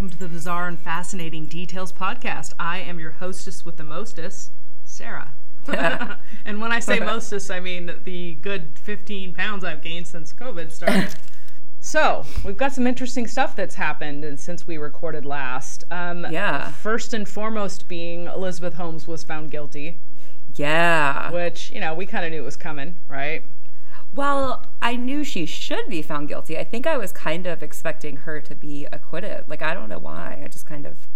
Welcome to the Bizarre and Fascinating Details podcast. I am your hostess with the mostest, Sarah. and when I say mostest, I mean the good 15 pounds I've gained since COVID started. so, we've got some interesting stuff that's happened and since we recorded last. Um, Yeah. First and foremost, being Elizabeth Holmes was found guilty, Yeah. which, you know, we kind of knew it was coming, right? Well, I knew she should be found guilty. I think I was kind of expecting her to be acquitted. Like I don't know why. I just kind of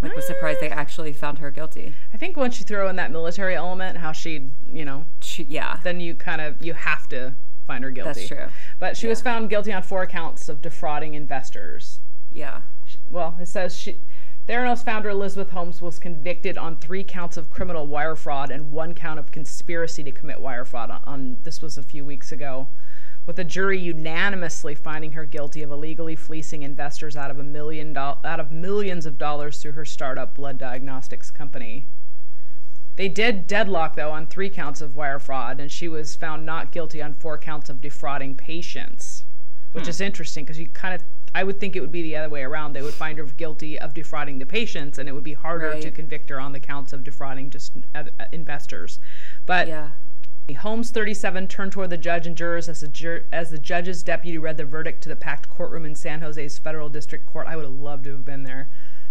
like was surprised they uh. actually found her guilty. I think once you throw in that military element, how she, you know, She, yeah. then you kind of you have to find her guilty. That's true. But she was found guilty on four counts of defrauding investors. Yeah. Well, it says she Theranos founder Elizabeth Holmes was convicted on three counts of criminal wire fraud and one count of conspiracy to commit wire fraud. On, on this was a few weeks ago, with the jury unanimously finding her guilty of illegally fleecing investors out of a million do- out of millions of dollars through her startup blood diagnostics company. They did deadlock, though, on three counts of wire fraud, and she was found not guilty on four counts of defrauding patients, which hmm. is interesting because you kind of, I would think it would be the other way around. They would find her guilty of defrauding the patients, and it would be harder to convict her on the counts of defrauding just uh, uh, investors. But Yeah. Holmes 37 turned toward the judge and jurors as the, jur- as the judge's deputy read the verdict to the packed courtroom in San Jose's federal district court. I would have loved to have been there.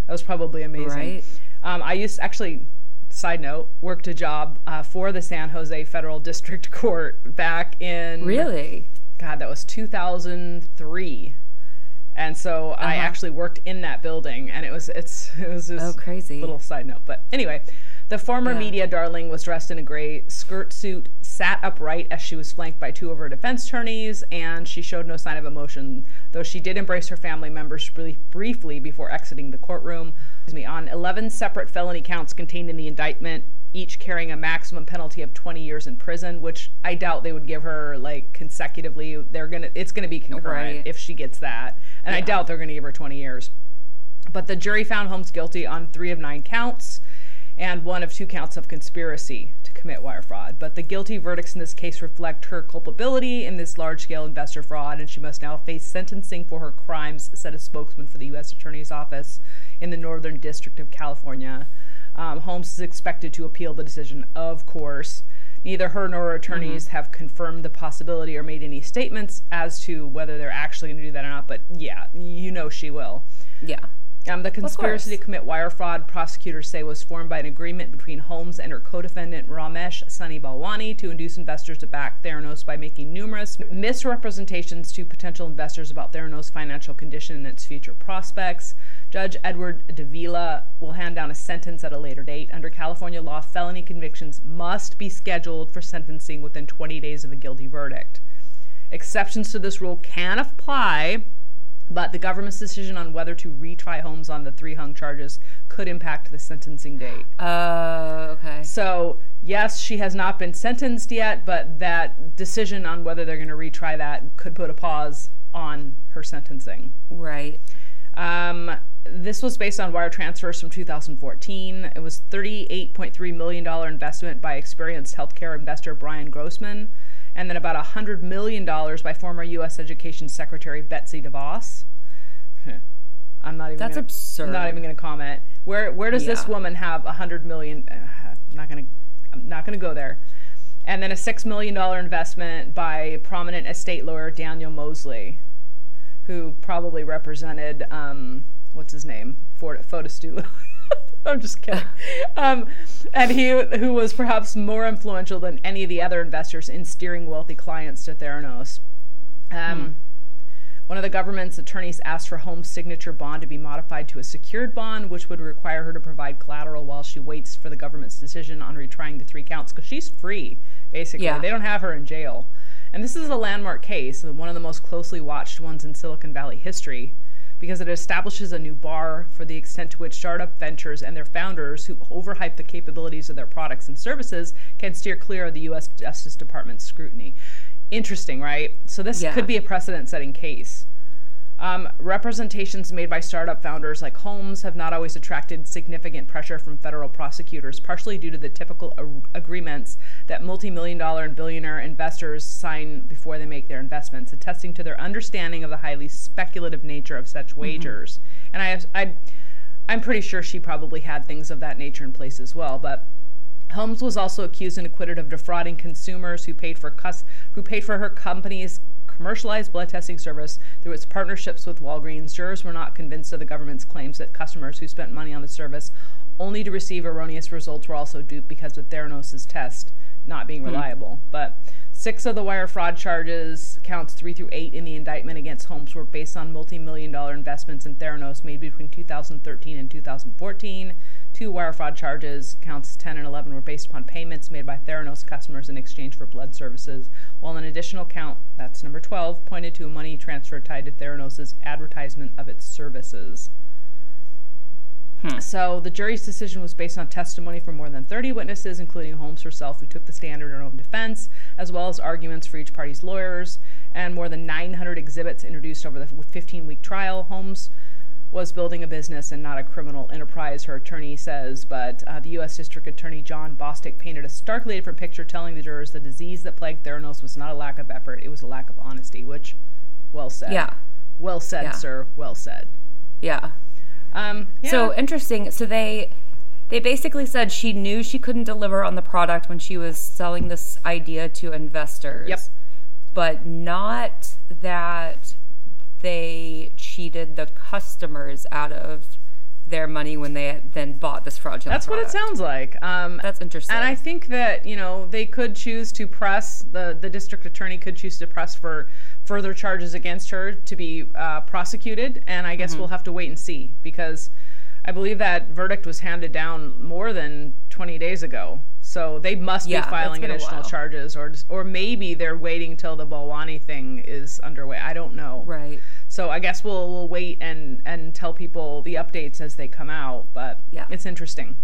That was probably amazing. Right. Um, I used actually, side note, worked a job uh, for the San Jose Federal District Court back in Really? God, that was 2003. And so I Uh-huh. actually worked in that building, and it was it's it was just Oh, crazy. little side note. But anyway, the former Yeah. media darling was dressed in a gray skirt suit, sat upright as she was flanked by two of her defense attorneys, and she showed no sign of emotion, though she did embrace her family members briefly before exiting the courtroom. Excuse me, on 11 separate felony counts contained in the indictment, each carrying a maximum penalty of 20 years in prison, which I doubt they would give her like consecutively. They're gonna, it's gonna be concurrent Right. if she gets that, and I doubt they're gonna give her 20 years. But the jury found Holmes guilty on three of nine counts and one of two counts of conspiracy to commit wire fraud. But the guilty verdicts in this case reflect her culpability in this large scale investor fraud, and she must now face sentencing for her crimes, said a spokesman for the U.S. Attorney's Office in the Northern District of California. Um, Holmes is expected to appeal the decision, of course. Neither her nor her attorneys have confirmed the possibility or made any statements as to whether they're actually going to do that or not, but yeah, you know she will. Yeah. Um, the conspiracy to commit wire fraud, prosecutors say, was formed by an agreement between Holmes and her co-defendant Ramesh Sunny Balwani to induce investors to back Theranos by making numerous misrepresentations to potential investors about Theranos' financial condition and its future prospects. Judge Edward Davila will hand down a sentence at a later date. Under California law, felony convictions must be scheduled for sentencing within 20 days of a guilty verdict. Exceptions to this rule can apply but the government's decision on whether to retry Holmes on the three hung charges could impact the sentencing date. Uh, okay. So, yes, she has not been sentenced yet, but that decision on whether they're going to retry that could put a pause on her sentencing. Right. Um, this was based on wire transfers from 2014. It was $38.3 million investment by experienced healthcare investor Brian Grossman, and then about $100 million by former U.S. Education Secretary Betsy DeVos. I'm not even. That's gonna, absurd. I'm not even going to comment. Where Where does this woman have 100 million? Uh, I'm not going to. I'm not going to go there. And then a six million dollar investment by prominent estate lawyer Daniel Mosley who probably represented um, what's his name, Ford Fotostu. I'm just kidding. Um, and he who was perhaps more influential than any of the other investors in steering wealthy clients to Theranos. Um, One of the government's attorneys asked for Holmes' signature bond to be modified to a secured bond, which would require her to provide collateral while she waits for the government's decision on retrying the three counts, because she's free, basically. Yeah. They don't have her in jail. And this is a landmark case, one of the most closely watched ones in Silicon Valley history, because it establishes a new bar for the extent to which startup ventures and their founders, who overhype the capabilities of their products and services, can steer clear of the U.S. Justice Department's scrutiny. Interesting, right? So this Yeah. could be a precedent-setting case. Um, representations made by startup founders like Holmes have not always attracted significant pressure from federal prosecutors, partially due to the typical a- agreements that multi million dollar and billionaire investors sign before they make their investments, attesting to their understanding of the highly speculative nature of such wagers. And I, I, I'm pretty sure she probably had things of that nature in place as well, but. Holmes was also accused and acquitted of defrauding consumers who paid for cus- who paid for her company's commercialized blood testing service through its partnerships with Walgreens. Jurors were not convinced of the government's claims that customers who spent money on the service only to receive erroneous results were also duped because of Theranos' test not being hmm. reliable. But six of the wire fraud charges, counts three through eight in the indictment against Holmes, were based on multi-million dollar investments in Theranos made between 2013 and 2014. Two wire fraud charges, counts 10 and 11, were based upon payments made by Theranos customers in exchange for blood services, while an additional count, that's number 12, pointed to a money transfer tied to Theranos' advertisement of its services. Hmm. So the jury's decision was based on testimony from more than 30 witnesses, including Holmes herself, who took the stand in her own defense, as well as arguments for each party's lawyers, and more than 900 exhibits introduced over the 15-week trial. Holmes was building a business and not a criminal enterprise, her attorney says. But uh, the U.S. District Attorney John Bostic painted a starkly different picture, telling the jurors the disease that plagued Theranos was not a lack of effort; it was a lack of honesty. Which, well said. Yeah. Well said, Yeah. sir. Well said. Yeah. Um, yeah. So interesting. So they they basically said she knew she couldn't deliver on the product when she was selling this idea to investors. Yep. But not that they cheated the customers out of their money when they then bought this fraudulent That's what it sounds like. Um, That's interesting. And I think that you know they could choose to press the the district attorney could choose to press for further charges against her to be uh, prosecuted, and I Mm-hmm. guess we'll have to wait and see because I believe that verdict was handed down more than 20 days ago. So they must Yeah, be filing additional charges, or or maybe they're waiting till the Balwani thing is underway. I don't know. right. So I guess we'll we'll wait and and tell people the updates as they come out. But Yeah. it's interesting.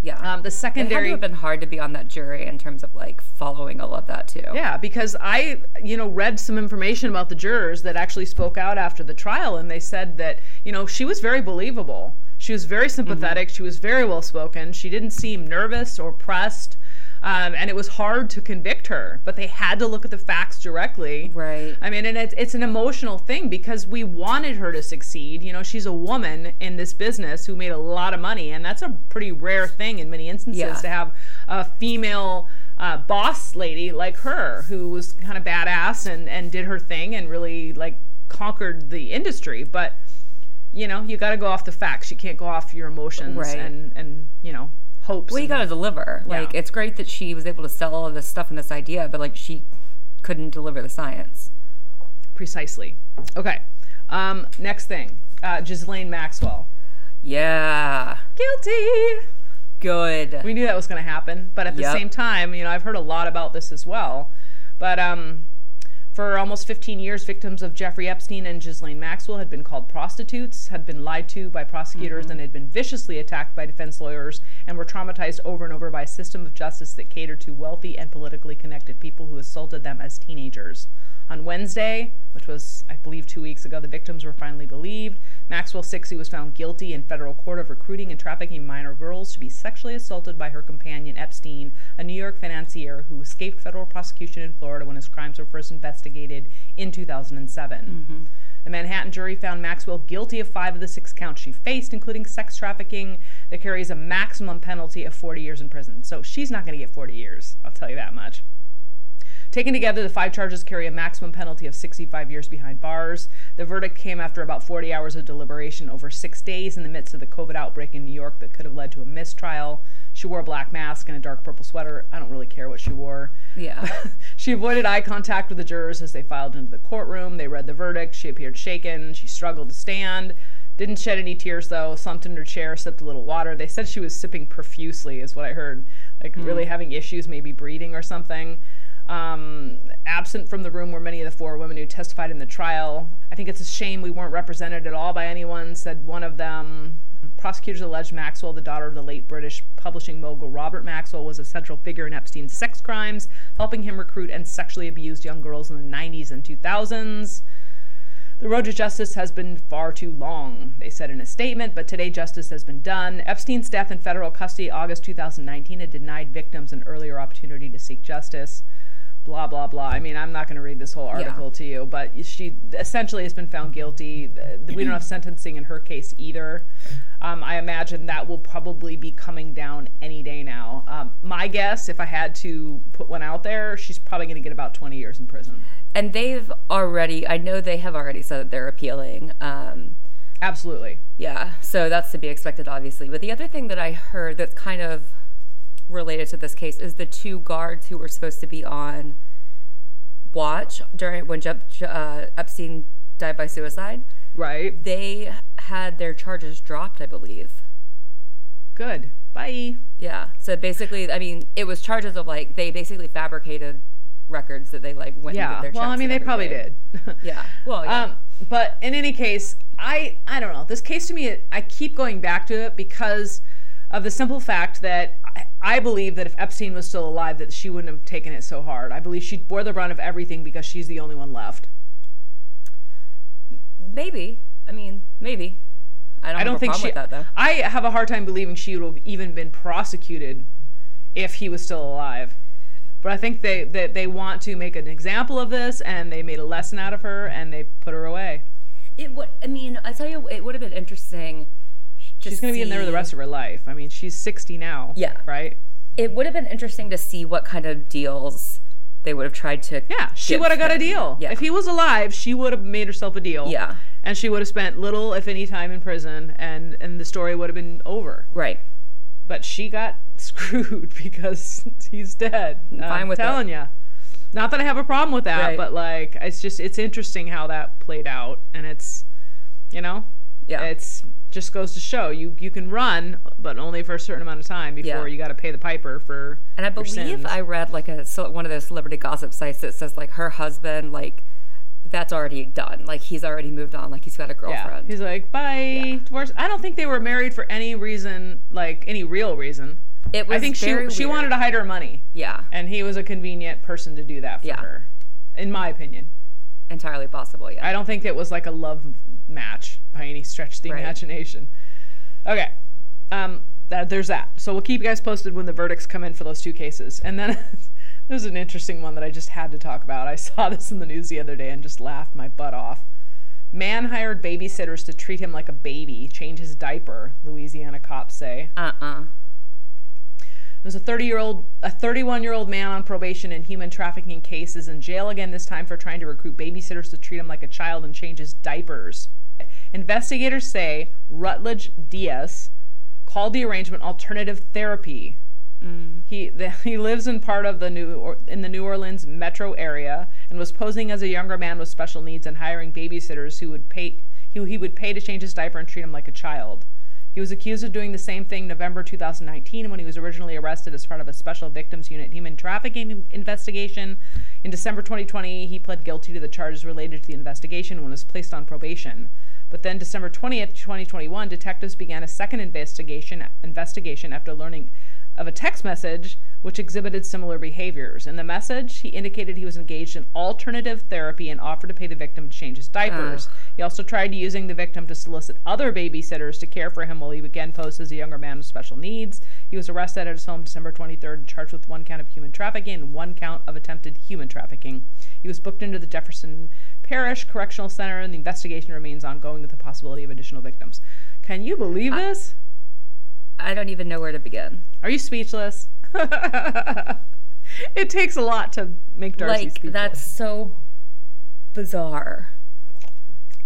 Yeah. Um, the it had to secondary, have been hard to be on that jury in terms of like following all of that too. yeah, because I, you know, read some information about the jurors that actually spoke out after the trial, and they said that, you know, she was very believable. She was very sympathetic. She was very well spoken. She didn't seem nervous or pressed, um, and it was hard to convict her. But they had to look at the facts directly. Right. I mean, and it's, it's an emotional thing because we wanted her to succeed. You know, she's a woman in this business who made a lot of money, and that's a pretty rare thing in many instances Yeah. to have a female uh, boss lady like her who was kind of badass and, and did her thing and really like conquered the industry. But you know, you got to go off the facts. You can't go off your emotions Right. and and you know hopes. Well, you got to deliver. Like, Yeah. it's great that she was able to sell all of this stuff and this idea, but like, she couldn't deliver the science. precisely. Okay. Um, next thing, uh, Ghislaine Maxwell. Yeah. Guilty. Good. We knew that was going to happen, but at the Yep. same time, you know, I've heard a lot about this as well. But um, for almost 15 years, victims of Jeffrey Epstein and Ghislaine Maxwell had been called prostitutes, had been lied to by prosecutors, mm-hmm. and had been viciously attacked by defense lawyers, and were traumatized over and over by a system of justice that catered to wealthy and politically connected people who assaulted them as teenagers. On Wednesday, which was, I believe, two weeks ago, the victims were finally believed. Maxwell Sixty was found guilty in federal court of recruiting and trafficking minor girls to be sexually assaulted by her companion Epstein, a New York financier who escaped federal prosecution in Florida when his crimes were first investigated in 2007. Mm-hmm. The Manhattan jury found Maxwell guilty of five of the six counts she faced, including sex trafficking that carries a maximum penalty of 40 years in prison. So she's not going to get 40 years, I'll tell you that much. Taken together, the five charges carry a maximum penalty of 65 years behind bars. The verdict came after about 40 hours of deliberation over six days in the midst of the COVID outbreak in New York that could have led to a mistrial. She wore a black mask and a dark purple sweater. I don't really care what she wore. Yeah. she avoided eye contact with the jurors as they filed into the courtroom. They read the verdict. She appeared shaken. She struggled to stand. Didn't shed any tears though. Slumped in her chair, sipped a little water. They said she was sipping profusely, is what I heard. Like hmm. really having issues, maybe breathing or something. Um, absent from the room were many of the four women who testified in the trial. I think it's a shame we weren't represented at all by anyone, said one of them. Prosecutors alleged Maxwell, the daughter of the late British publishing mogul Robert Maxwell, was a central figure in Epstein's sex crimes, helping him recruit and sexually abuse young girls in the 90s and 2000s. The road to justice has been far too long, they said in a statement, but today justice has been done. Epstein's death in federal custody August 2019 had denied victims an earlier opportunity to seek justice. Blah, blah, blah. I mean, I'm not going to read this whole article to you, but she essentially has been found guilty. We don't have sentencing in her case either. Um, I imagine that will probably be coming down any day now. Um, my guess, if I had to put one out there, she's probably going to get about 20 years in prison. And they've already, I know they have already said that they're appealing. Um, Absolutely. yeah, so that's to be expected, obviously. But the other thing that I heard that's kind of related to this case is the two guards who were supposed to be on watch during when Jep, uh, Epstein died by suicide. Right. They had their charges dropped, I believe. Good. Bye. Yeah. So basically, I mean, it was charges of like they basically fabricated records that they like went and Yeah. did their Well, I mean, they probably did. Yeah. Well, yeah. Um, but in any case, I I don't know. This case to me, I keep going back to it because of the simple fact that I, believe that if Epstein was still alive, that she wouldn't have taken it so hard. I believe she bore the brunt of everything because she's the only one left. maybe. I mean, maybe. I don't, I don't think she. that though. I have a hard time believing she would have even been prosecuted if he was still alive. But I think they, they they want to make an example of this, and they made a lesson out of her, and they put her away. It would. I mean, I tell you, it would have been interesting. She's going to be in there the rest of her life. I mean, she's 60 now. Yeah. Right? It would have been interesting to see what kind of deals they would have tried to. Yeah, she would have got a deal. Yeah. If he was alive, she would have made herself a deal. Yeah. And she would have spent little, if any, time in prison, and, and the story would have been over. Right. But she got screwed because he's dead. fine I'm with it. telling you. Not that I have a problem with that, Right. but like, it's just, it's interesting how that played out. And it's, you know, Yeah. it's just goes to show you you can run, but only for a certain amount of time before Yeah. you got to pay the piper for. And I believe sins. I read like a one of those celebrity gossip sites that says like her husband like that's already done. Like he's already moved on. Like he's got a Yeah, girlfriend. he's like, bye, divorce. I don't think they were married for any reason, like any real reason. it was I think she very she weird. wanted to hide her money, Yeah. and he was a convenient person to do that for Yeah. her, in my opinion. Entirely possible. Yeah. I don't think it was like a love match by any stretch of the Right. imagination. Okay, um, that, there's that. So we'll keep you guys posted when the verdicts come in for those two cases, and then. There's an interesting one that I just had to talk about. I saw this in the news the other day and just laughed my butt off. Man hired babysitters to treat him like a baby, change his diaper, Louisiana cops say. uh uh There's a 30 year old, a 31 year old man on probation in human trafficking cases in jail again, this time for trying to recruit babysitters to treat him like a child and change his diapers. Investigators say Rutledge Deas called the arrangement alternative therapy. Mm. He the, he lives in part of the new or, in the New Orleans metro area and was posing as a younger man with special needs and hiring babysitters who would pay who he would pay to change his diaper and treat him like a child. He was accused of doing the same thing November 2019 when he was originally arrested as part of a special victims unit human trafficking investigation. In December 2020, he pled guilty to the charges related to the investigation and was placed on probation. But then December 20th, 2021, detectives began a second investigation investigation after learning of a text message which exhibited similar behaviors. In the message, he indicated he was engaged in alternative therapy and offered to pay the victim to change his diapers. He also tried using the victim to solicit other babysitters to care for him while he again posed as a younger man with special needs. He was arrested at his home December 23rd and charged with one count of human trafficking and one count of attempted human trafficking. He was booked into the Jefferson Parish Correctional Center, and the investigation remains ongoing with the possibility of additional victims. Can you believe this? I don't even know where to begin. Are you speechless? it takes a lot to make Darcy like that's so bizarre.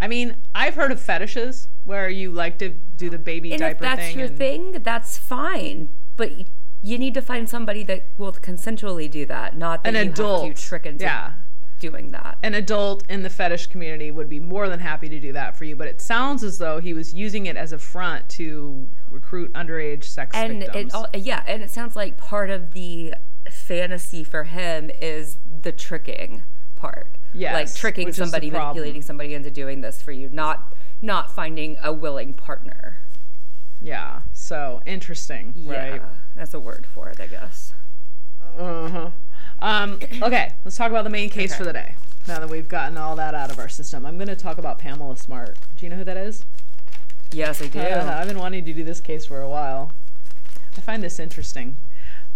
I mean, I've heard of fetishes where you like to do the baby And if diaper that's thing. your and- thing, that's fine. But y- you need to find somebody that will consensually do that, not that An you adult, have to trick into yeah. Doing that. An adult in the fetish community would be more than happy to do that for you, but it sounds as though he was using it as a front to recruit underage sex and victims. it yeah, and it sounds like part of the fantasy for him is the tricking part. like tricking which is the somebody, manipulating somebody into doing this for you, not not finding a willing partner. yeah, so interesting, Yeah, right? that's a word for it, I guess. Uh-huh. Um, okay, let's talk about the main case Okay. for the day. Now that we've gotten all that out of our system, I'm going to talk about Pamela Smart. Do you know who that is? Yes, I do. Uh, I've been wanting to do this case for a while. I find this interesting.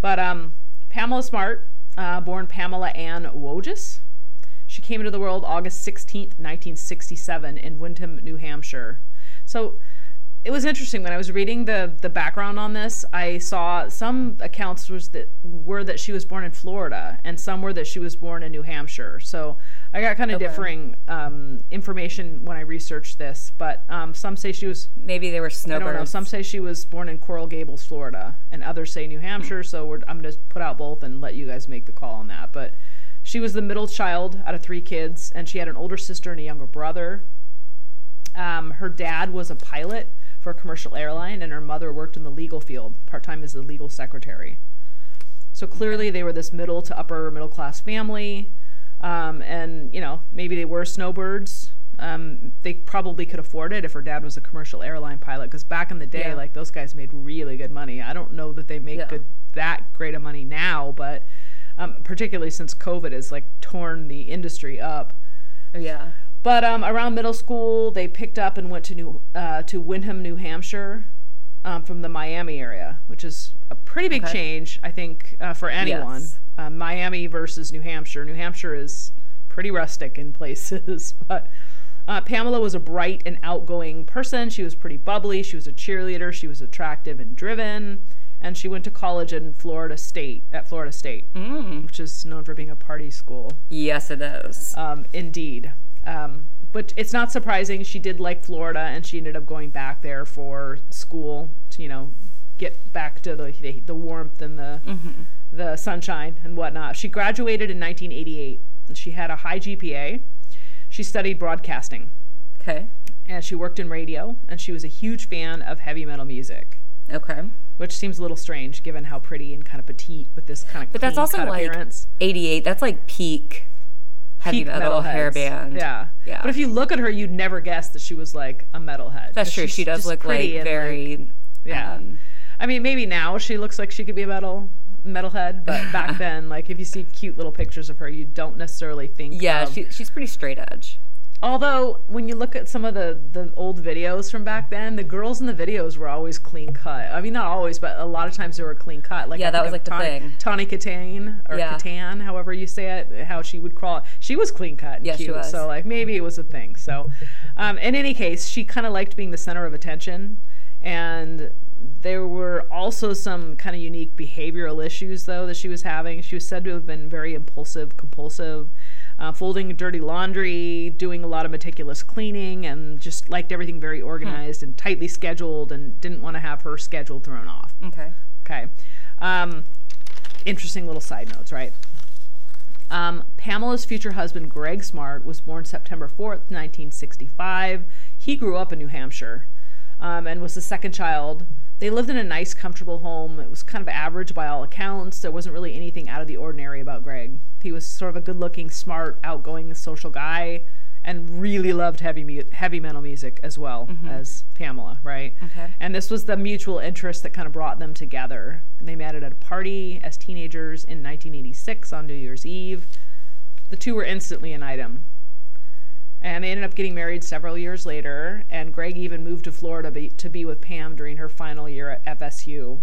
But um, Pamela Smart, uh, born Pamela Ann Wojcik. She came into the world August 16th, 1967, in Windham, New Hampshire. So it was interesting when I was reading the the background on this. I saw some accounts was that were that she was born in Florida, and some were that she was born in New Hampshire. So I got kind of Okay. differing um, information when I researched this. But um, some say she was Maybe they were I snowbirds. don't know. Some say she was born in Coral Gables, Florida, and others say New Hampshire. So we're, I'm going to put out both and let you guys make the call on that. But she was the middle child out of three kids, and she had an older sister and a younger brother. Um, her dad was a pilot for a commercial airline, and her mother worked in the legal field, part time as a legal secretary. So clearly, they were this middle to upper middle class family, um, and you know maybe they were snowbirds. Um, they probably could afford it if her dad was a commercial airline pilot, because back in the day, Yeah. like those guys made really good money. I don't know that they make Yeah. good that great of money now, but um, particularly since COVID has like torn the industry up. yeah. But um, around middle school, they picked up and went to New uh, to Windham, New Hampshire, um, from the Miami area, which is a pretty big Okay. change, I think, uh, for anyone. Yes. Uh, Miami versus New Hampshire. New Hampshire is pretty rustic in places, but uh, Pamela was a bright and outgoing person. She was pretty bubbly. She was a cheerleader. She was attractive and driven, and she went to college in Florida State at Florida State, Mm. which is known for being a party school. Yes, it is. Um, indeed. Um, but it's not surprising. She did like Florida, and she ended up going back there for school to, you know, get back to the the, the warmth and the Mm-hmm. the sunshine and whatnot. She graduated in 1988, and she had a high GPA. She studied broadcasting, Okay. and she worked in radio, and she was a huge fan of heavy metal music. Okay. Which seems a little strange given how pretty and kind of petite with this kind of But that's also like appearance. 88. That's like peak heavy metal hair band. Yeah. Yeah. But if you look at her, you'd never guess that she was like a metalhead. That's true. She does look like very. yeah. um, I mean, maybe now she looks like she could be a metal metalhead, but back then, like if you see cute little pictures of her, you don't necessarily think. yeah, of- she, she's pretty straight edge. Although when you look at some of the the old videos from back then, the girls in the videos were always clean cut. I mean, not always, but a lot of times they were clean cut. Like Yeah, I that was, like, the thing. Tawny Kitaen or Yeah. Katan, however you say it, how she would crawl. She was clean cut. And she cute, was. So like maybe it was a thing. So, um, in any case, she kind of liked being the center of attention, and there were also some kind of unique behavioral issues though that she was having. She was said to have been very impulsive, compulsive. Uh, folding dirty laundry, doing a lot of meticulous cleaning, and just liked everything very organized and tightly scheduled, and didn't want to have her schedule thrown off. Okay. Okay. Um, interesting little side notes, right? Um, Pamela's future husband, Greg Smart, was born September 4th, 1965. He grew up in New Hampshire um, and was the second child. They lived in a nice, comfortable home. It was kind of average by all accounts. There wasn't really anything out of the ordinary about Greg. He was sort of a good looking, smart, outgoing, social guy and really loved heavy, mu- heavy metal music as well mm-hmm. as Pamela, right? Okay. And this was the mutual interest that kind of brought them together. They met at a party as teenagers in 1986 on New Year's Eve. The two were instantly an item. And they ended up getting married several years later, and Greg even moved to Florida be, to be with Pam during her final year at FSU.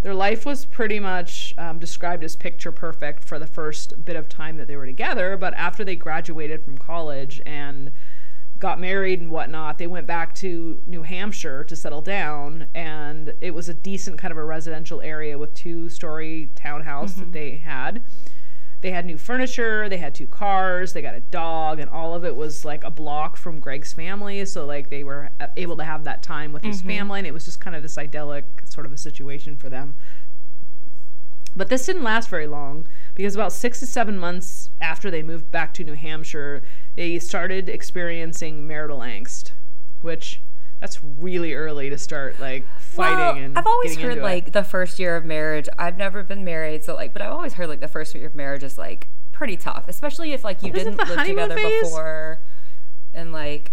Their life was pretty much um, described as picture perfect for the first bit of time that they were together, but after they graduated from college and got married and whatnot, they went back to New Hampshire to settle down, and it was a decent kind of a residential area with two story townhouse that they had. They had new furniture, they had two cars, they got a dog, and all of it was like a block from Greg's family. So, like, they were uh, able to have that time with his family, and it was just kind of this idyllic sort of a situation for them. But this didn't last very long because about six to seven months after they moved back to New Hampshire, they started experiencing marital angst, which that's really early to start like fighting Well, and I've always heard into it. like the first year of marriage. I've never been married, so like, but I've always heard like the first year of marriage is like pretty tough, especially if like you Isn't didn't live together phase? before, and like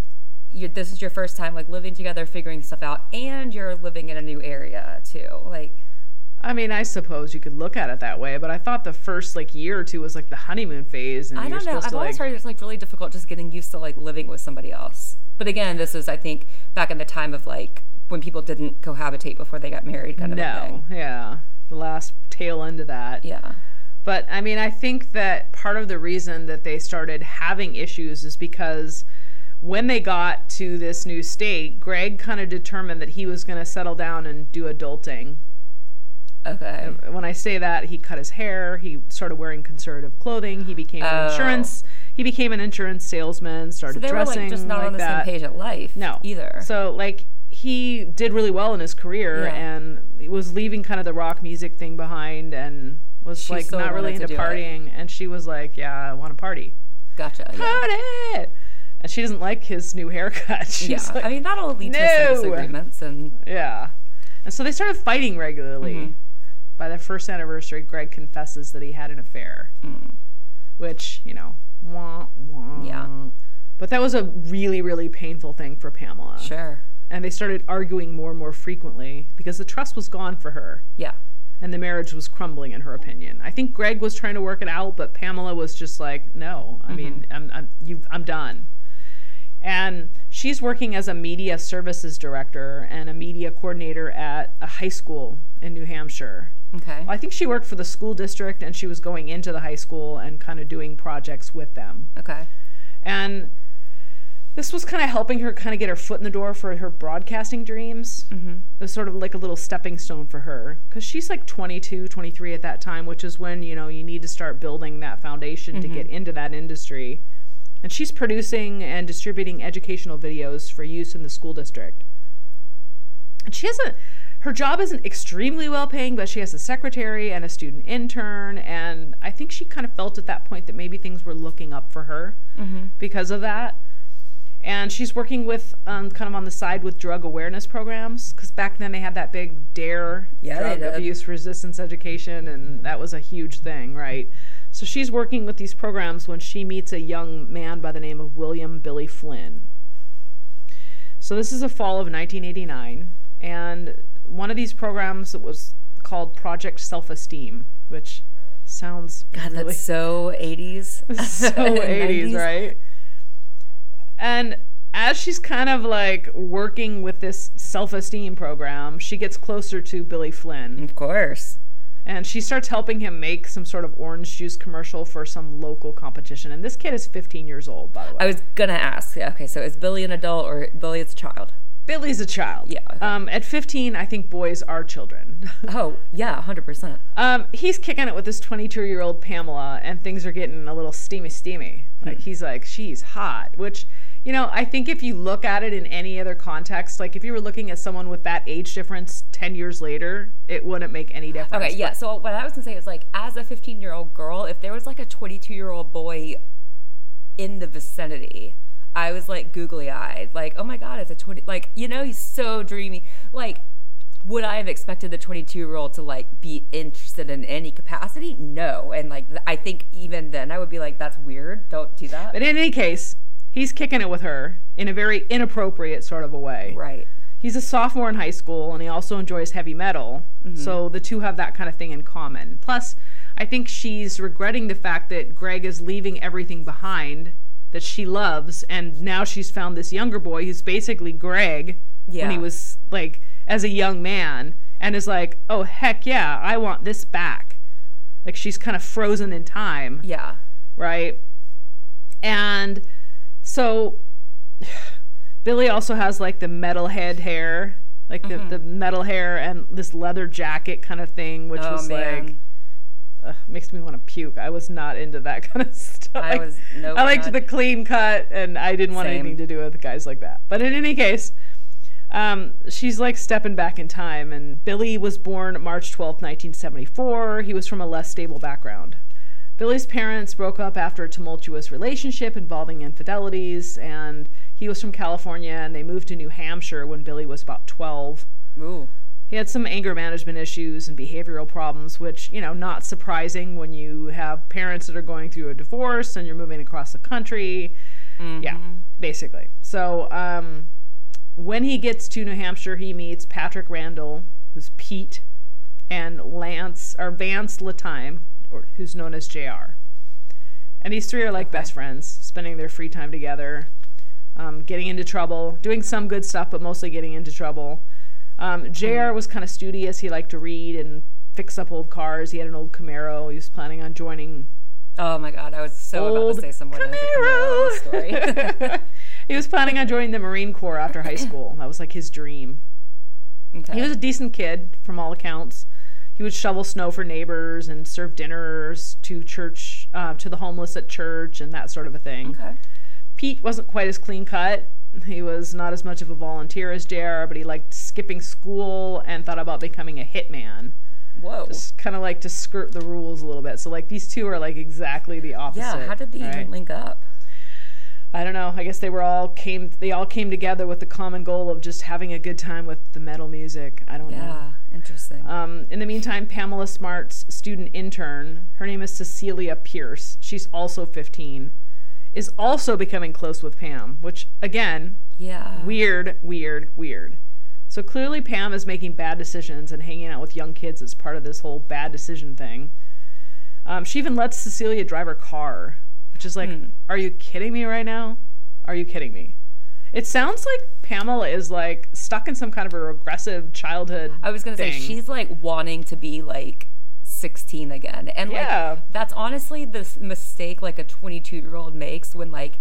you this is your first time like living together, figuring stuff out, and you're living in a new area too. Like, I mean, I suppose you could look at it that way, but I thought the first like year or two was like the honeymoon phase, and I don't know. I've to always like. heard it's like really difficult just getting used to like living with somebody else. But again, this is I think back in the time of like when people didn't cohabitate before they got married, kind of a No, yeah, the last tail end of that. Yeah. But I mean, I think that part of the reason that they started having issues is because when they got to this new state, Greg kind of determined that he was going to settle down and do adulting. Okay. When I say that, he cut his hair, he started wearing conservative clothing, he became an Oh. insurance he became an insurance salesman, started So they were dressing like just not like on the that. same page at life. No. Either. So like he did really well in his career Yeah. and was leaving kind of the rock music thing behind and was She like not really into to do it. partying and she was like, Yeah, I want to party. gotcha. Yeah. Party and she doesn't like his new haircut. She's Yeah. like, I mean that'll lead to some disagreements and Yeah. And so they started fighting regularly. Mm-hmm. By their first anniversary, Greg confesses that he had an affair. Mm. Which, you know, wah, wah. Yeah. But that was a really, really painful thing for Pamela. sure. And they started arguing more and more frequently because the trust was gone for her Yeah. and the marriage was crumbling in her opinion. I think Greg was trying to work it out, but Pamela was just like, "No, I mm-hmm. mean, I'm I'm I'm done." And she's working as a media services director and a media coordinator at a high school in New Hampshire. Okay. I think she worked for the school district and she was going into the high school and kind of doing projects with them. Okay. And this was kind of helping her kind of get her foot in the door for her broadcasting dreams. Mm-hmm. It was sort of like a little stepping stone for her because she's like 22, 23 at that time, which is when, you know, you need to start building that foundation to get into that industry. And she's producing and distributing educational videos for use in the school district. And she has a her job isn't extremely well paying, but she has a secretary and a student intern, and I think she kind of felt at that point that maybe things were looking up for her because of that. And she's working with um, kind of on the side with drug awareness programs because back then they had that big DARE Yeah, drug abuse resistance education, and that was a huge thing, right? So she's working with these programs when she meets a young man by the name of William Billy Flynn. So this is the fall of 1989, and one of these programs was called Project Self Esteem, which sounds God, really that's so 80s. so 80s, 90s. right? And as she's kind of like working with this self esteem program, she gets closer to Billy Flynn Of course. And she starts helping him make some sort of orange juice commercial for some local competition. And this kid is 15 years old, by the way. I was gonna ask. Yeah, okay, so is Billy an adult or Billy is a child? Billy's a child. Yeah, okay. Um, at 15, I think boys are children. Oh, yeah, 100%. Um, he's kicking it with this 22 year old Pamela, and things are getting a little steamy, steamy. Like, he's like, she's hot, which, you know, I think if you look at it in any other context, like if you were looking at someone with that age difference 10 years later, it wouldn't make any difference. Okay, yeah, so what I was gonna say is like, as a 15 year old girl, if there was like a 22 year old boy in the vicinity, I was like googly eyed, like, oh my God, it's a 20, like, you know, he's so dreamy. Like, would I have expected the 22 year old to like be interested in any capacity? No. And like, I think even then I would be like, that's weird. Don't do that. But in any case, he's kicking it with her in a very inappropriate sort of a way. right. He's a sophomore in high school and he also enjoys heavy metal. Mm-hmm. So the two have that kind of thing in common. Plus, I think she's regretting the fact that Greg is leaving everything behind that she loves and now she's found this younger boy who's basically Greg when he was like as a young man and is like, "Oh heck yeah, I want this back." Like she's kind of frozen in time Yeah. right? And so Billy also has like the metal head hair, like the, Mm-hmm. the metal hair and this leather jacket kind of thing, which Oh, was like man. ugh, makes me want to puke. I was not into that kind of stuff. I was- nope, I liked not- the clean cut, and I didn't want Same. anything to do with guys like that. But in any case, um, she's like stepping back in time. And Billy was born March twelfth, 1974. He was from a less stable background. Billy's parents broke up after a tumultuous relationship involving infidelities, and he was from California, and they moved to New Hampshire when Billy was about 12. Ooh. He had some anger management issues and behavioral problems, which, you know, not surprising when you have parents that are going through a divorce and you're moving across the country. Yeah, basically. So, um, when he gets to New Hampshire, he meets Patrick Randall, who's Pete, and Lance or Vance Lattime, or who's known as JR. And these three are like best friends, spending their free time together, um, getting into trouble, doing some good stuff, but mostly getting into trouble. Um, JR was kind of studious. He liked to read and fix up old cars. He had an old Camaro. He was planning on joining Oh my god, I was so about to say someone has a Camaro story. He was planning on joining the Marine Corps after high school. That was like his dream. okay. He was a decent kid from all accounts. He would shovel snow for neighbors and serve dinners to church, uh, to the homeless at church, and that sort of a thing. okay. Pete wasn't quite as clean cut. He was not as much of a volunteer as JR, but he liked skipping school and thought about becoming a hitman. Whoa. Just kind of like to skirt the rules a little bit. So like these two are like exactly the opposite. yeah, how did they right? even link up? I don't know. I guess they were all came. They all came together with the common goal of just having a good time with the metal music. I don't know. Yeah, interesting. Um, in the meantime, Pamela Smart's student intern, her name is Cecilia Pierce. She's also 15, is also becoming close with Pam, which again, yeah. weird, weird, weird. So clearly, Pam is making bad decisions and hanging out with young kids as part of this whole bad decision thing. Um, she even lets Cecilia drive her car, which is like, Hmm. are you kidding me right now? Are you kidding me? It sounds like Pamela is like stuck in some kind of a regressive childhood. I was gonna say she's like wanting to be like 16 again, and Yeah. like that's honestly the mistake like a 22 year old makes when like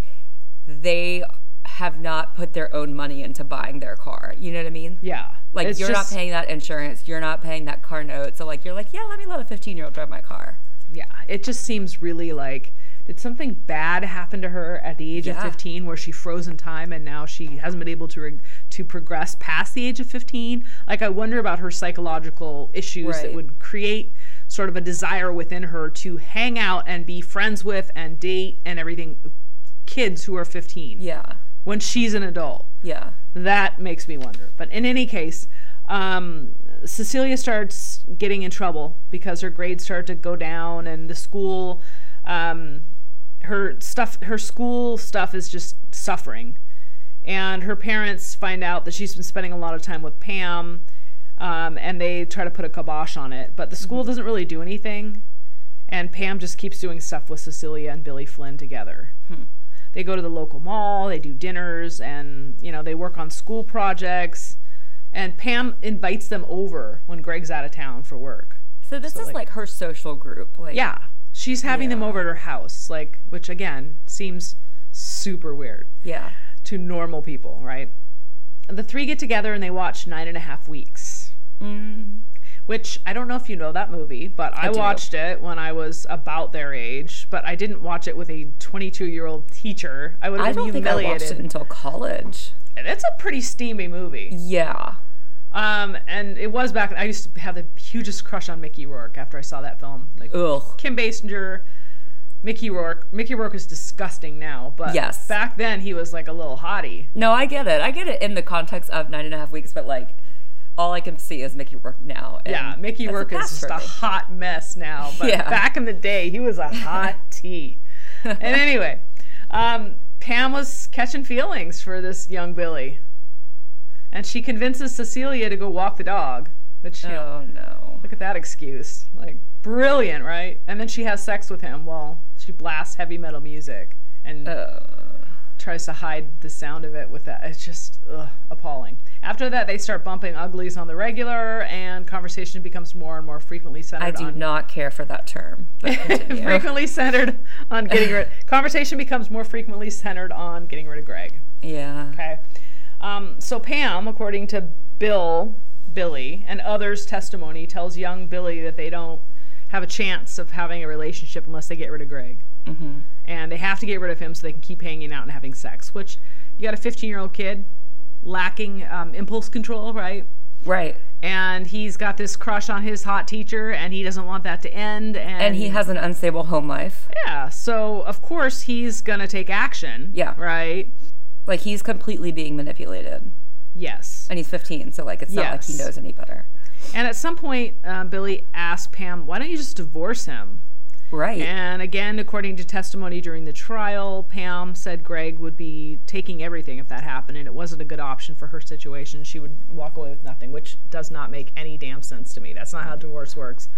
they have not put their own money into buying their car. You know what I mean? Yeah. Like It's you're just- not paying that insurance, you're not paying that car note, so like you're like, yeah, let me let a 15 year old drive my car. Yeah. It just seems really like did something bad happen to her at the age of 15 where she froze in time and now she hasn't been able to re- to progress past the age of 15? Like I wonder about her psychological issues that would create sort of a desire within her to hang out and be friends with and date and everything kids who are 15 Yeah, when she's an adult. yeah, that makes me wonder. But in any case, um, Cecilia starts getting in trouble because her grades start to go down, and the school, um, her stuff, her school stuff is just suffering. And her parents find out that she's been spending a lot of time with Pam, um, and they try to put a kibosh on it. But the school doesn't really do anything, and Pam just keeps doing stuff with Cecilia and Billy Flynn together they go to the local mall they do dinners and you know they work on school projects and pam invites them over when greg's out of town for work So this So, is like- like, her social group. Like yeah she's having them over at her house like which again seems super weird yeah. to normal people right the three get together and they watch nine and a half weeks Mm, which I don't know if you know that movie, but I, do. watched it when I was about their age, but I didn't watch it with a 22 year old teacher. I would have I been don't think I humiliated. watched it until college. It's a pretty steamy movie. Yeah. Um, and it was back. I used to have the hugest crush on Mickey Rourke after I saw that film. Like Ugh. Kim Basinger, Mickey Rourke. Mickey Rourke is disgusting now, but Yes. back then he was like a little hottie. No, I get it. I get it in the context of nine and a half weeks, but like all I can see is Mickey Rourke now. and Yeah, Mickey Rourke is just a hot mess now. But Yeah. back in the day, he was a hot tea. and anyway, um, Pam was catching feelings for this young Billy, and she convinces Cecilia to go walk the dog. Which you know, Oh no. Look at that excuse. Like, brilliant, right? And then she has sex with him while she blasts heavy metal music and Uh, tries to hide the sound of it with that. It's just ugh, appalling. After that, they start bumping uglies on the regular, and conversation becomes more and more frequently centered I do on. not care for that term. But frequently centered on getting rid. Conversation becomes more frequently centered on getting rid of Greg. yeah. Okay. Um, so Pam, according to Bill, Billy, and others' testimony, tells young Billy that they don't have a chance of having a relationship unless they get rid of Greg. hmm And they have to get rid of him so they can keep hanging out and having sex. Which you got a 15 year old kid lacking um, impulse control, right? Right. And he's got this crush on his hot teacher, and he doesn't want that to end. And, And he has an unstable home life. yeah. So of course he's gonna take action. Yeah. Right. Like he's completely being manipulated. Yes. And he's 15, so like it's not like he knows any better. And at some point, uh, Billy asked Pam, "Why don't you just divorce him?" Right. And again, according to testimony during the trial, Pam said Greg would be taking everything if that happened, and it wasn't a good option for her situation. She would walk away with nothing, which does not make any damn sense to me. That's not how divorce works.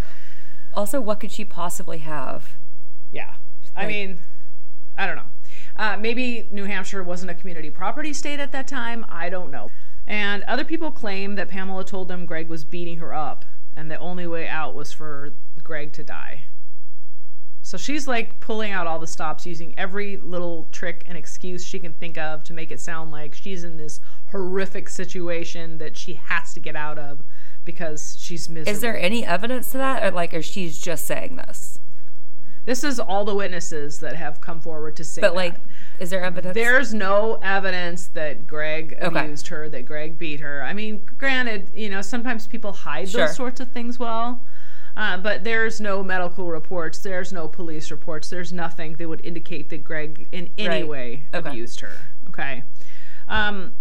Also, what could she possibly have? Yeah. I mean, I don't know. Uh, maybe New Hampshire wasn't a community property state at that time. I don't know. And other people claim that Pamela told them Greg was beating her up, and the only way out was for Greg to die. So she's like pulling out all the stops, using every little trick and excuse she can think of to make it sound like she's in this horrific situation that she has to get out of because she's miserable. Is there any evidence to that, or like, or she's just saying this? This is all the witnesses that have come forward to say But that. like, is there evidence? There's no evidence that Greg Okay. abused her, that Greg beat her. I mean, granted, you know, sometimes people hide Sure. those sorts of things well, uh, but there's no medical reports, there's no police reports, there's nothing that would indicate that Greg in any Right. way Okay. abused her. Okay. Um,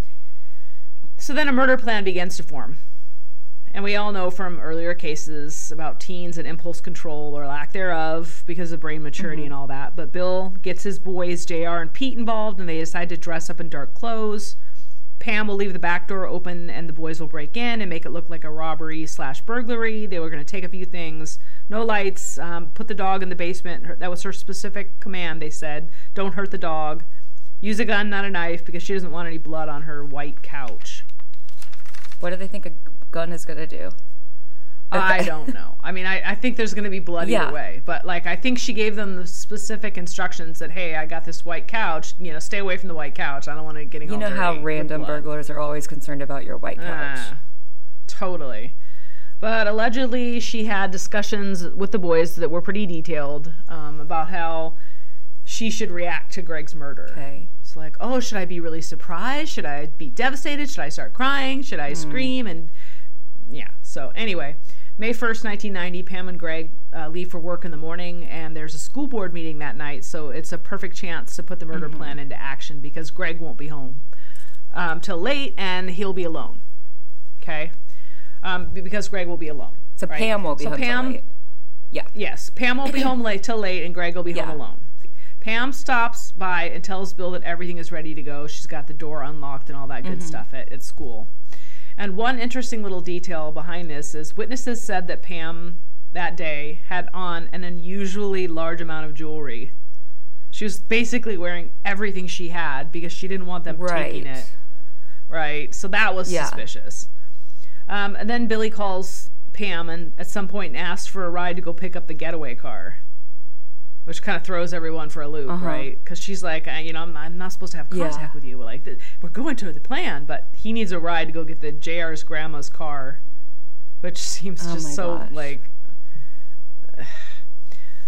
so then a murder plan begins to form. And we all know from earlier cases about teens and impulse control or lack thereof because of brain maturity and all that. But Bill gets his boys, JR and Pete, involved, and they decide to dress up in dark clothes. Pam will leave the back door open, and the boys will break in and make it look like a robbery slash burglary. They were going to take a few things. No lights. Um, put the dog in the basement. Her, that was her specific command. They said, "Don't hurt the dog. Use a gun, not a knife, because she doesn't want any blood on her white couch." what do they think a gun is gonna do? I don't know. I mean, I, I think there's going to be blood Yeah. either way. But, like, I think she gave them the specific instructions that, hey, I got this white couch. You know, stay away from the white couch. I don't want it getting You know how random burglars are always concerned about your white couch. Ah, totally. But allegedly, she had discussions with the boys that were pretty detailed um, about how she should react to Greg's murder. Okay. It's like, oh, should I be really surprised? Should I be devastated? Should I start crying? Should I scream? And yeah. So anyway, May 1st, 1990, Pam and Greg uh, leave for work in the morning, and there's a school board meeting that night. So it's a perfect chance to put the murder plan into action because Greg won't be home um, till late, and he'll be alone. Okay. Um, because Greg will be alone. So right? Pam won't be so home till Pam, late. Yeah. Yes, Pam won't be home late till late, and Greg will be home alone. Pam stops by and tells Bill that everything is ready to go. She's got the door unlocked and all that good stuff at, at school. And one interesting little detail behind this is witnesses said that Pam that day had on an unusually large amount of jewelry. She was basically wearing everything she had because she didn't want them taking it. Right. So that was Yeah. suspicious. Um, and then Billy calls Pam and at some point asks for a ride to go pick up the getaway car, which kind of throws everyone for a loop, Uh-huh. right? Because she's like, you know, I'm not, I'm not supposed to have Yeah. contact with you. Like, th- we're going to the plan, but he needs a ride to go get the JR's grandma's car, which seems Oh just so gosh. like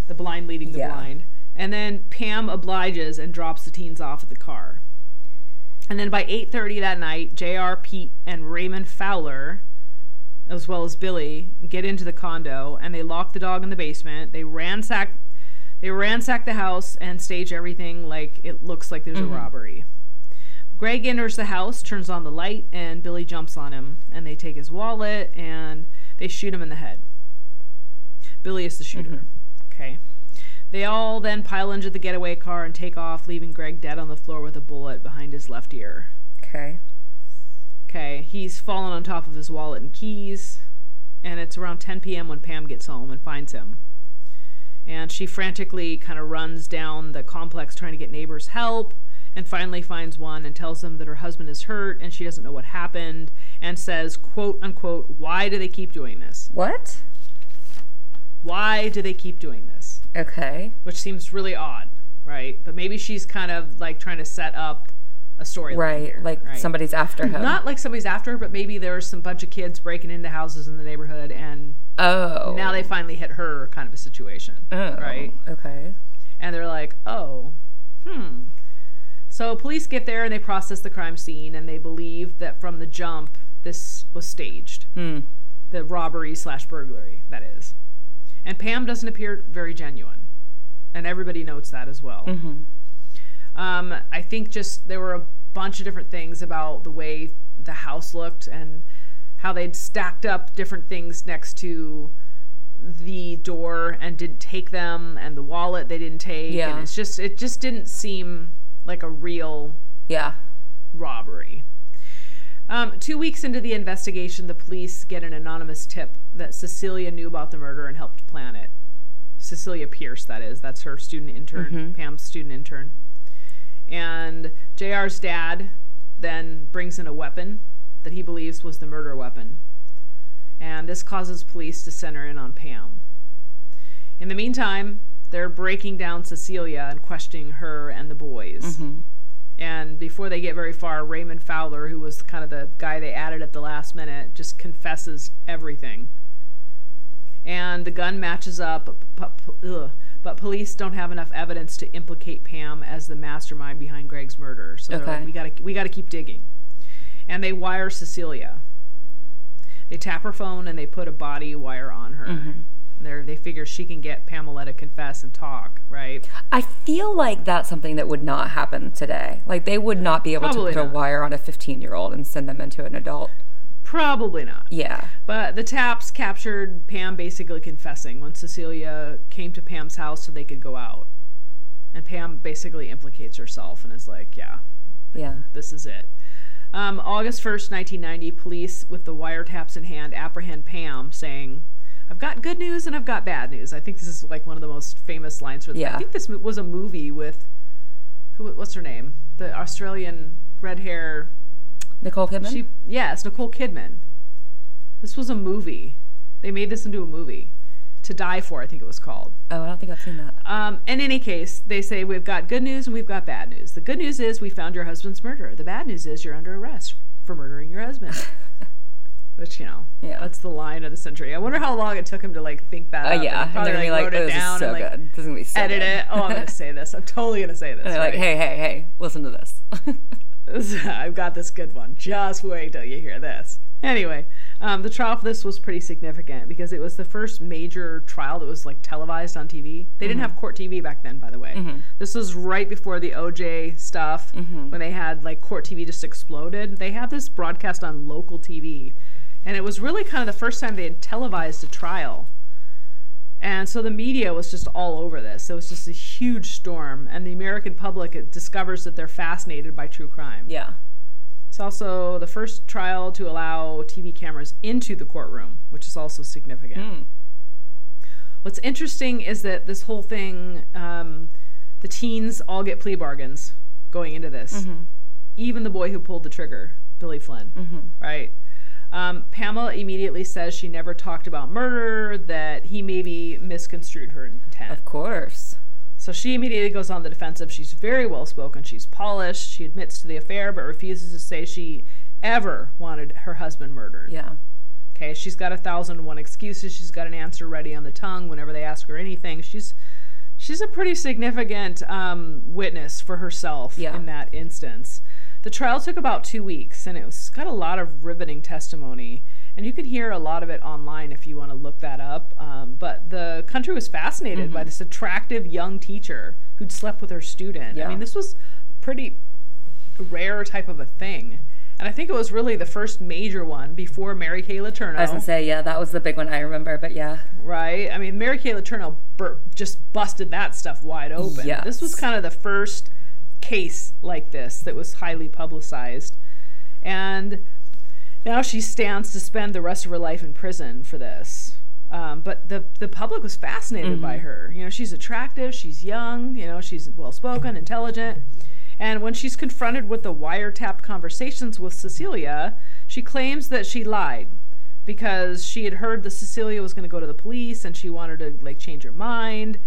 the blind leading the Yeah. blind. And then Pam obliges and drops the teens off at the car. And then by 8:30 that night, JR, Pete, and Raymond Fowler, as well as Billy, get into the condo and they lock the dog in the basement. They ransack they ransack the house and stage everything like it looks like there's a mm-hmm. robbery. Greg enters the house, turns on the light, and Billy jumps on him. And they take his wallet and they shoot him in the head. Billy is the shooter. Mm-hmm. Okay. They all then pile into the getaway car and take off, leaving Greg dead on the floor with a bullet behind his left ear. Okay. Okay, he's fallen on top of his wallet and keys, and it's around 10 p.m. when Pam gets home and finds him. And she frantically kind of runs down the complex trying to get neighbors help, and finally finds one and tells them that her husband is hurt and she doesn't know what happened, and says, quote unquote, why do they keep doing this? What? Why do they keep doing this? Okay. Which seems really odd, right? But maybe she's kind of like trying to set up a story. Right. Like somebody's after him. Not like somebody's after her, but maybe there's some bunch of kids breaking into houses in the neighborhood, and oh. now they finally hit her kind of a situation, Oh, right? Okay. And they're like, oh, hmm. So police get there and they process the crime scene, and they believe that from the jump, this was staged. Hmm. The robbery slash burglary, that is. And Pam doesn't appear very genuine, and everybody notes that as well. Mm-hmm. Um, I think just there were a bunch of different things about the way the house looked and how they'd stacked up different things next to the door and didn't take them, and the wallet they didn't take. Yeah. And it's just, it just didn't seem like a real Yeah. robbery. Um, two weeks into the investigation, the police get an anonymous tip that Cecilia knew about the murder and helped plan it. Cecilia Pierce, that is. That's her student intern, Pam's student intern. And JR's dad then brings in a weapon that he believes was the murder weapon. And this causes police to center in on Pam. In the meantime, they're breaking down Cecilia and questioning her and the boys. Mm-hmm. And before they get very far, Raymond Fowler, who was kind of the guy they added at the last minute, just confesses everything. And the gun matches up, but, ugh, but police don't have enough evidence to implicate Pam as the mastermind behind Greg's murder. So they're Okay. like, we gotta, we gotta keep digging. And they wire Cecilia. They tap her phone and they put a body wire on her. Mm-hmm. They're, they figure she can get Pamela to confess and talk, right? I feel like that's something that would not happen today. Like they would not be able Probably to put not. a wire on a 15 year old and send them into an adult. Probably not. Yeah. But the taps captured Pam basically confessing when Cecilia came to Pam's house so they could go out. And Pam basically implicates herself and is like, yeah, Yeah. this is it. Um, August 1st, 1990, police, with the wiretaps in hand, apprehend Pam, saying, I've got good news and I've got bad news. I think this is like one of the most famous lines for Yeah. I think this was a movie with, who? what's her name? The Australian red hair. Nicole Kidman? She, yes, Nicole Kidman. This was a movie. They made this into a movie. To Die For, I think it was called. oh, I don't think I've seen that. Um, in any case, they say we've got good news and we've got bad news. The good news is we found your husband's murderer. The bad news is you're under arrest for murdering your husband. Which you know, Yeah. that's the line of the century. I wonder how long it took him to like think that. Oh, up. yeah. And probably, they're gonna be like, like, wrote oh, this is so and like good. This is gonna be so edit good. it. Oh, I'm gonna say this. I'm totally gonna say this. And they're like, hey, hey, hey, listen to this. I've got this good one. Just wait till you hear this. Anyway, um, the trial for this was pretty significant because it was the first major trial that was like televised on TV. They didn't mm-hmm. have court TV back then, by the way. Mm-hmm. This was right before the OJ stuff mm-hmm. when they had like court TV just exploded. They had this broadcast on local TV, and it was really kind of the first time they had televised a trial. And so the media was just all over this. It was just a huge storm, and the American public discovers that they're fascinated by true crime. yeah. It's also the first trial to allow TV cameras into the courtroom, which is also significant. Mm. What's interesting is that this whole thing, um, the teens all get plea bargains going into this. Even the boy who pulled the trigger, Billy Flynn, right? Um, Pamela immediately says she never talked about murder, that he maybe misconstrued her intent. Of course. So she immediately goes on the defensive. She's very well spoken. She's polished. She admits to the affair, but refuses to say she ever wanted her husband murdered. Yeah. Okay, she's got a thousand and one excuses. She's got an answer ready on the tongue whenever they ask her anything. She's she's a pretty significant um, witness for herself Yeah. in that instance. The trial took about two weeks, and it was got a lot of riveting testimony. And you can hear a lot of it online if you want to look that up. Um, but the country was fascinated Mm-hmm. by this attractive young teacher who'd slept with her student. I mean, this was pretty rare type of a thing. And I think it was really the first major one before Mary Kay Letourneau. I was gonna say, yeah, that was the big one I remember, but yeah. Right? I mean, Mary Kay Letourneau bur- just busted that stuff wide open. This was kind of the first case like this that was highly publicized. And now she stands to spend the rest of her life in prison for this. Um, but the the public was fascinated by her. You know, she's attractive, she's young, you know, she's well spoken, intelligent. And when she's confronted with the wiretapped conversations with Cecilia, she claims that she lied because she had heard that Cecilia was going to go to the police and she wanted to like change her mind.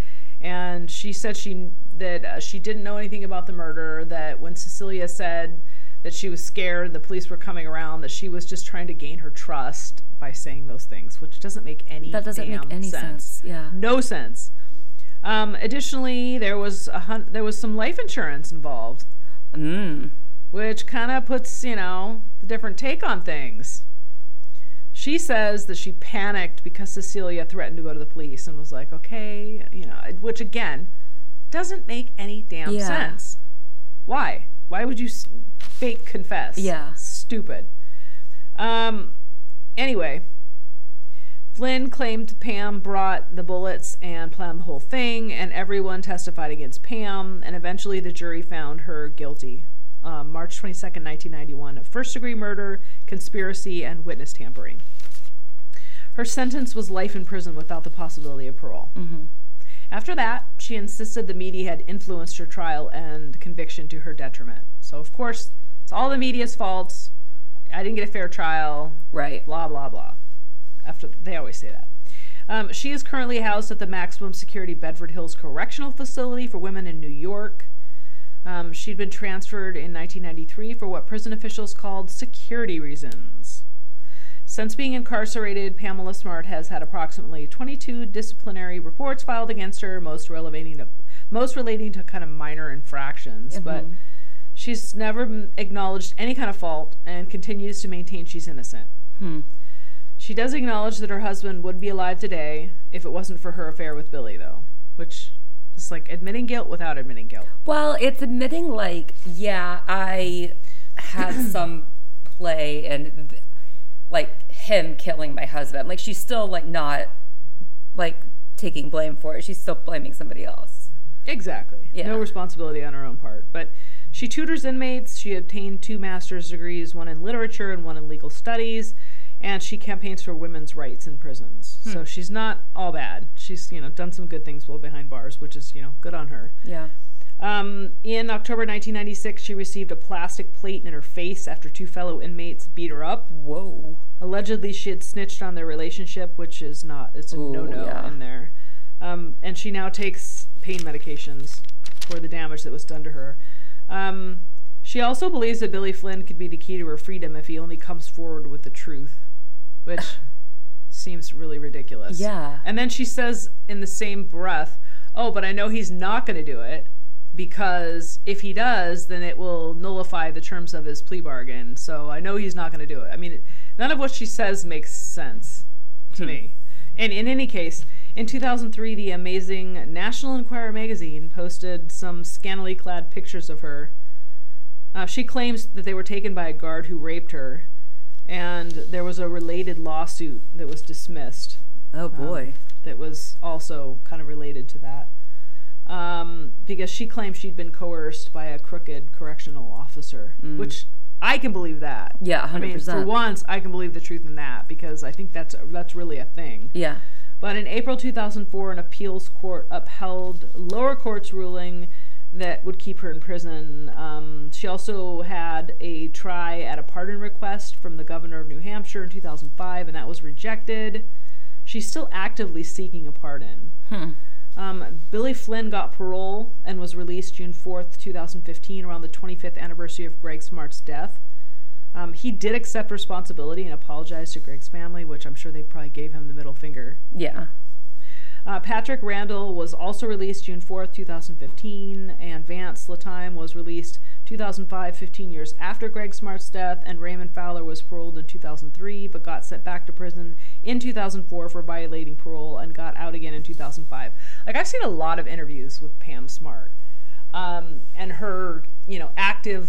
And she said she that uh, she didn't know anything about the murder. That when Cecilia said that she was scared, the police were coming around. That she was just trying to gain her trust by saying those things, which doesn't make any That doesn't make any sense. Yeah. no sense. Um, additionally, there was a hun- there was some life insurance involved, Mm. which kind of puts you know the different take on things. She says that she panicked because Cecilia threatened to go to the police and was like, "Okay," you know, which again doesn't make any damn Yeah. sense. Why? Why would you fake confess? Yeah. stupid. Um, anyway, Flynn claimed Pam brought the bullets and planned the whole thing, and everyone testified against Pam, and eventually the jury found her guilty. Um, March 22nd, 1991, of first degree murder, conspiracy, and witness tampering. Her sentence was life in prison without the possibility of parole. Mm-hmm. After that, she insisted the media had influenced her trial and conviction to her detriment. So, of course, it's all the media's fault. I didn't get a fair trial. Right. Blah, blah, blah. After They always say that. Um, she is currently housed at the maximum security Bedford Hills Correctional Facility for women in New York. Um, she'd been transferred in 1993 for what prison officials called security reasons. Since being incarcerated, Pamela Smart has had approximately 22 disciplinary reports filed against her, most relating to, most relating to kind of minor infractions. But Mhm. she's never acknowledged any kind of fault and continues to maintain she's innocent. Hmm. She does acknowledge that her husband would be alive today if it wasn't for her affair with Billy, though, which is like admitting guilt without admitting guilt. Well, it's admitting like, yeah, I had some play and, th- like him killing my husband. Like she's still like not like taking blame for it. She's still blaming somebody else. Exactly. Yeah. No responsibility on her own part. But she tutors inmates. She obtained two master's degrees, one in literature and one in legal studies. And she campaigns for women's rights in prisons. Hmm. So she's not all bad. She's, you know, done some good things while behind bars, which is, you know, good on her. Yeah. Um, in October 1996, she received a plastic plate in her face after two fellow inmates beat her up. Whoa. Allegedly, she had snitched on their relationship, which is not, it's a Ooh, no-no yeah. in there. Um, and she now takes pain medications for the damage that was done to her. Um, she also believes that Billy Flynn could be the key to her freedom if he only comes forward with the truth, which seems really ridiculous. Yeah. And then she says in the same breath, "Oh, but I know he's not going to do it because if he does, then it will nullify the terms of his plea bargain. So I know he's not going to do it." I mean, none of what she says makes sense to Hmm. me. And in any case, in 2003, the amazing National Enquirer magazine posted some scantily clad pictures of her. Uh, she claims that they were taken by a guard who raped her, and there was a related lawsuit that was dismissed Oh boy. that was also kind of related to that. Um, because she claimed she'd been coerced by a crooked correctional officer, Mm. which I can believe that. yeah, I hundred mean, for once, I can believe the truth in that because I think that's that's really a thing. Yeah. But in April 2004, an appeals court upheld lower court's ruling that would keep her in prison. Um, she also had a try at a pardon request from the governor of New Hampshire in 2005, and that was rejected. She's still actively seeking a pardon. Hmm. Um, Billy Flynn got parole and was released June 4th, 2015, around the 25th anniversary of Greg Smart's death. Um, he did accept responsibility and apologize to Greg's family, which I'm sure they probably gave him the middle finger. Yeah. Uh, Patrick Randall was also released June 4th, 2015, and Vance Lattime was released 2005, 15 years after Greg Smart's death, and Raymond Fowler was paroled in 2003 but got sent back to prison in 2004 for violating parole and got out again in 2005. Like, I've seen a lot of interviews with Pam Smart um, and her, you know, active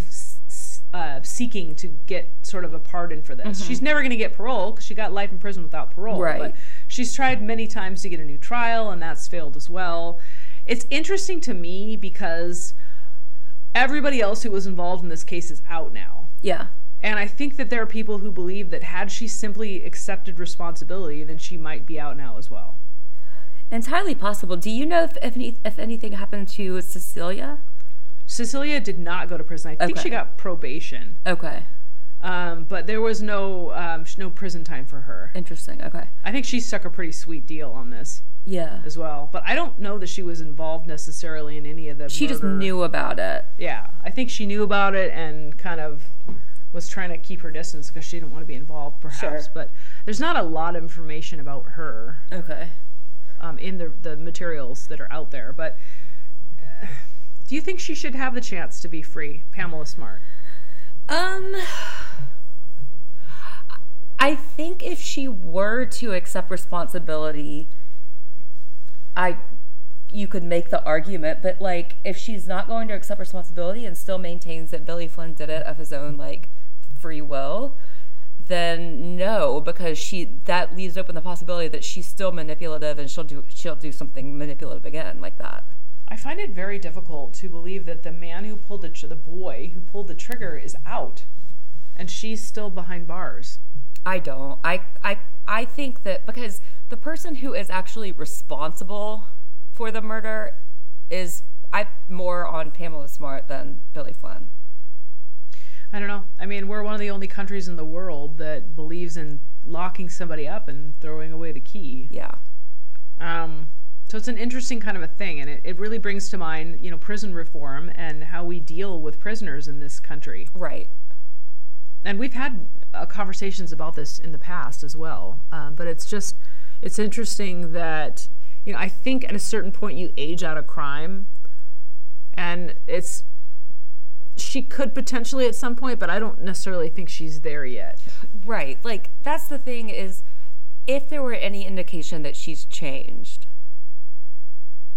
uh, seeking to get sort of a pardon for this. She's never going to get parole because she got life in prison without parole. Right. But she's tried many times to get a new trial, and that's failed as well. It's interesting to me because everybody else who was involved in this case is out now. Yeah. And I think that there are people who believe that had she simply accepted responsibility, then she might be out now as well. It's highly possible. Do you know if if, any, if anything happened to Cecilia? Cecilia did not go to prison. I think she got probation, Okay. um, but there was no um, no prison time for her. Interesting. Okay. I think she stuck a pretty sweet deal on this Yeah. as well. But I don't know that she was involved necessarily in any of the. She just knew about it. Yeah, I think she knew about it and kind of was trying to keep her distance because she didn't want to be involved, perhaps. Sure. But there's not a lot of information about her Okay. um, in the the materials that are out there. But uh, do you think she should have the chance to be free, Pamela Smart? Um I think if she were to accept responsibility, I you could make the argument, but like if she's not going to accept responsibility and still maintains that Billy Flynn did it of his own like free will, then no, because she that leaves open the possibility that she's still manipulative and she'll do she'll do something manipulative again like that. I find it very difficult to believe that the man who pulled the tr- the boy who pulled the trigger is out, and she's still behind bars. I don't. I I I think that because the person who is actually responsible for the murder is I more on Pamela Smart than Billy Flynn. I don't know. I mean, we're one of the only countries in the world that believes in locking somebody up and throwing away the key. Yeah. Um, so it's an interesting kind of a thing, and it, it really brings to mind, you know, prison reform and how we deal with prisoners in this country. Right. And we've had uh, conversations about this in the past as well. Um, but it's just, it's interesting that, you know, I think at a certain point you age out of crime, and it's she could potentially at some point, but I don't necessarily think she's there yet. Right. Like that's the thing is if there were any indication that she's changed.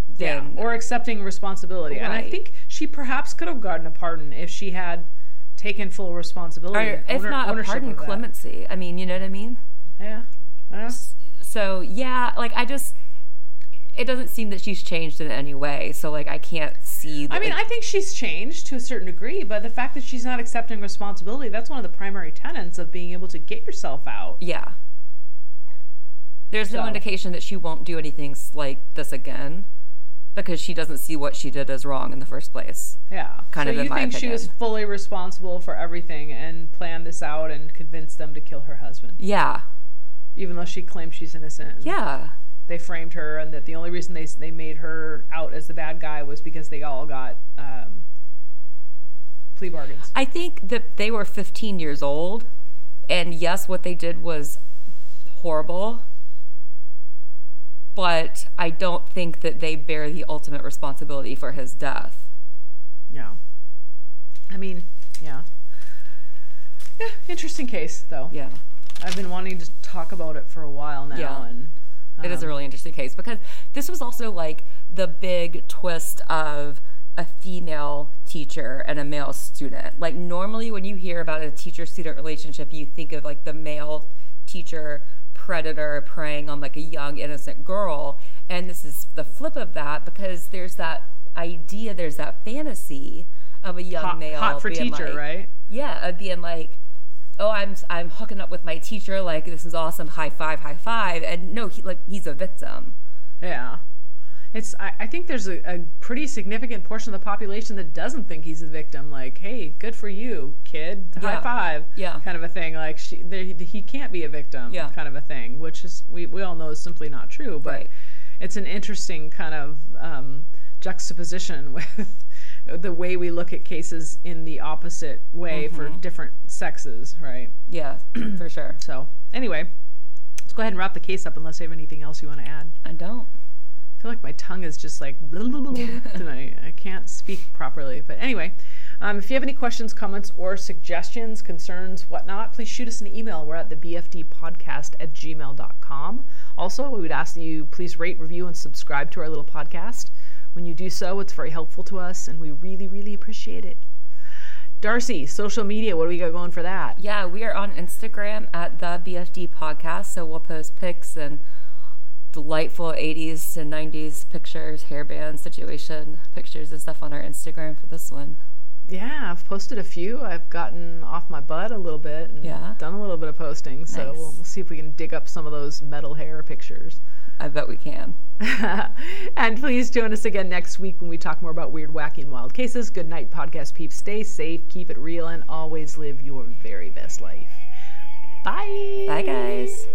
Then Or accepting responsibility. And I think she perhaps could have gotten a pardon if she had taken full responsibility. or if owner- not a pardon clemency. I mean, you know what I mean? Yeah. Yeah. So yeah, like I just it doesn't seem that she's changed in any way. So like I can't see I mean, like, I think she's changed to a certain degree, but the fact that she's not accepting responsibility, that's one of the primary tenets of being able to get yourself out. Yeah. There's no indication that she won't do anything like this again because she doesn't see what she did as wrong in the first place. Yeah. Kind so of in you think she was fully responsible for everything and planned this out and convinced them to kill her husband, Yeah. even though she claims she's innocent. Yeah. They framed her, and that the only reason they they made her out as the bad guy was because they all got um, plea bargains. I think that they were 15 years old and yes, what they did was horrible. But I don't think that they bear the ultimate responsibility for his death. Yeah. I mean, yeah. Yeah, interesting case though. Yeah. I've been wanting to talk about it for a while now, Yeah. and It is a um, really interesting case because this was also like the big twist of a female teacher and a male student. Like normally when you hear about a teacher student relationship, you think of like the male teacher predator preying on like a young innocent girl, and this is the flip of that because there's that idea, there's that fantasy of a young hot, male hot for being teacher, like, right? yeah, of being like, oh, I'm I'm hooking up with my teacher, like this is awesome, high five, high five, and no, he like he's a victim. Yeah. It's. I, I think there's a, a pretty significant portion of the population that doesn't think he's a victim. Like, hey, good for you, kid. High Yeah. five. Yeah. Kind of a thing. Like, she, there, he can't be a victim. Yeah. Kind of a thing, which is we, we all know is simply not true. But Right. it's an interesting kind of um, juxtaposition with the way we look at cases in the opposite way for Mm-hmm. different sexes, right? Yeah, for sure. So anyway, let's go ahead and wrap the case up unless you have anything else you want to add. I don't. Feel like my tongue is just like tonight. I I can't speak properly. But anyway, um, if you have any questions, comments, or suggestions, concerns, whatnot, please shoot us an email. We're at the BFD podcast at gmail.com. Also, we would ask that you please rate, review, and subscribe to our little podcast. When you do so, it's very helpful to us, and we really, really appreciate it. Darcy, social media, what do we got going for that? Yeah, we are on Instagram at the BFD podcast, so we'll post pics and delightful 80s and 90s pictures, hairband situation pictures and stuff on our Instagram for this one. Yeah, I've posted a few. I've gotten off my butt a little bit and Yeah. done a little bit of posting. So Nice. we'll, we'll see if we can dig up some of those metal hair pictures. I bet we can. and please join us again next week when we talk more about weird, wacky, and wild cases. Good night, podcast peeps. Stay safe, keep it real, and always live your very best life. Bye. Bye, guys.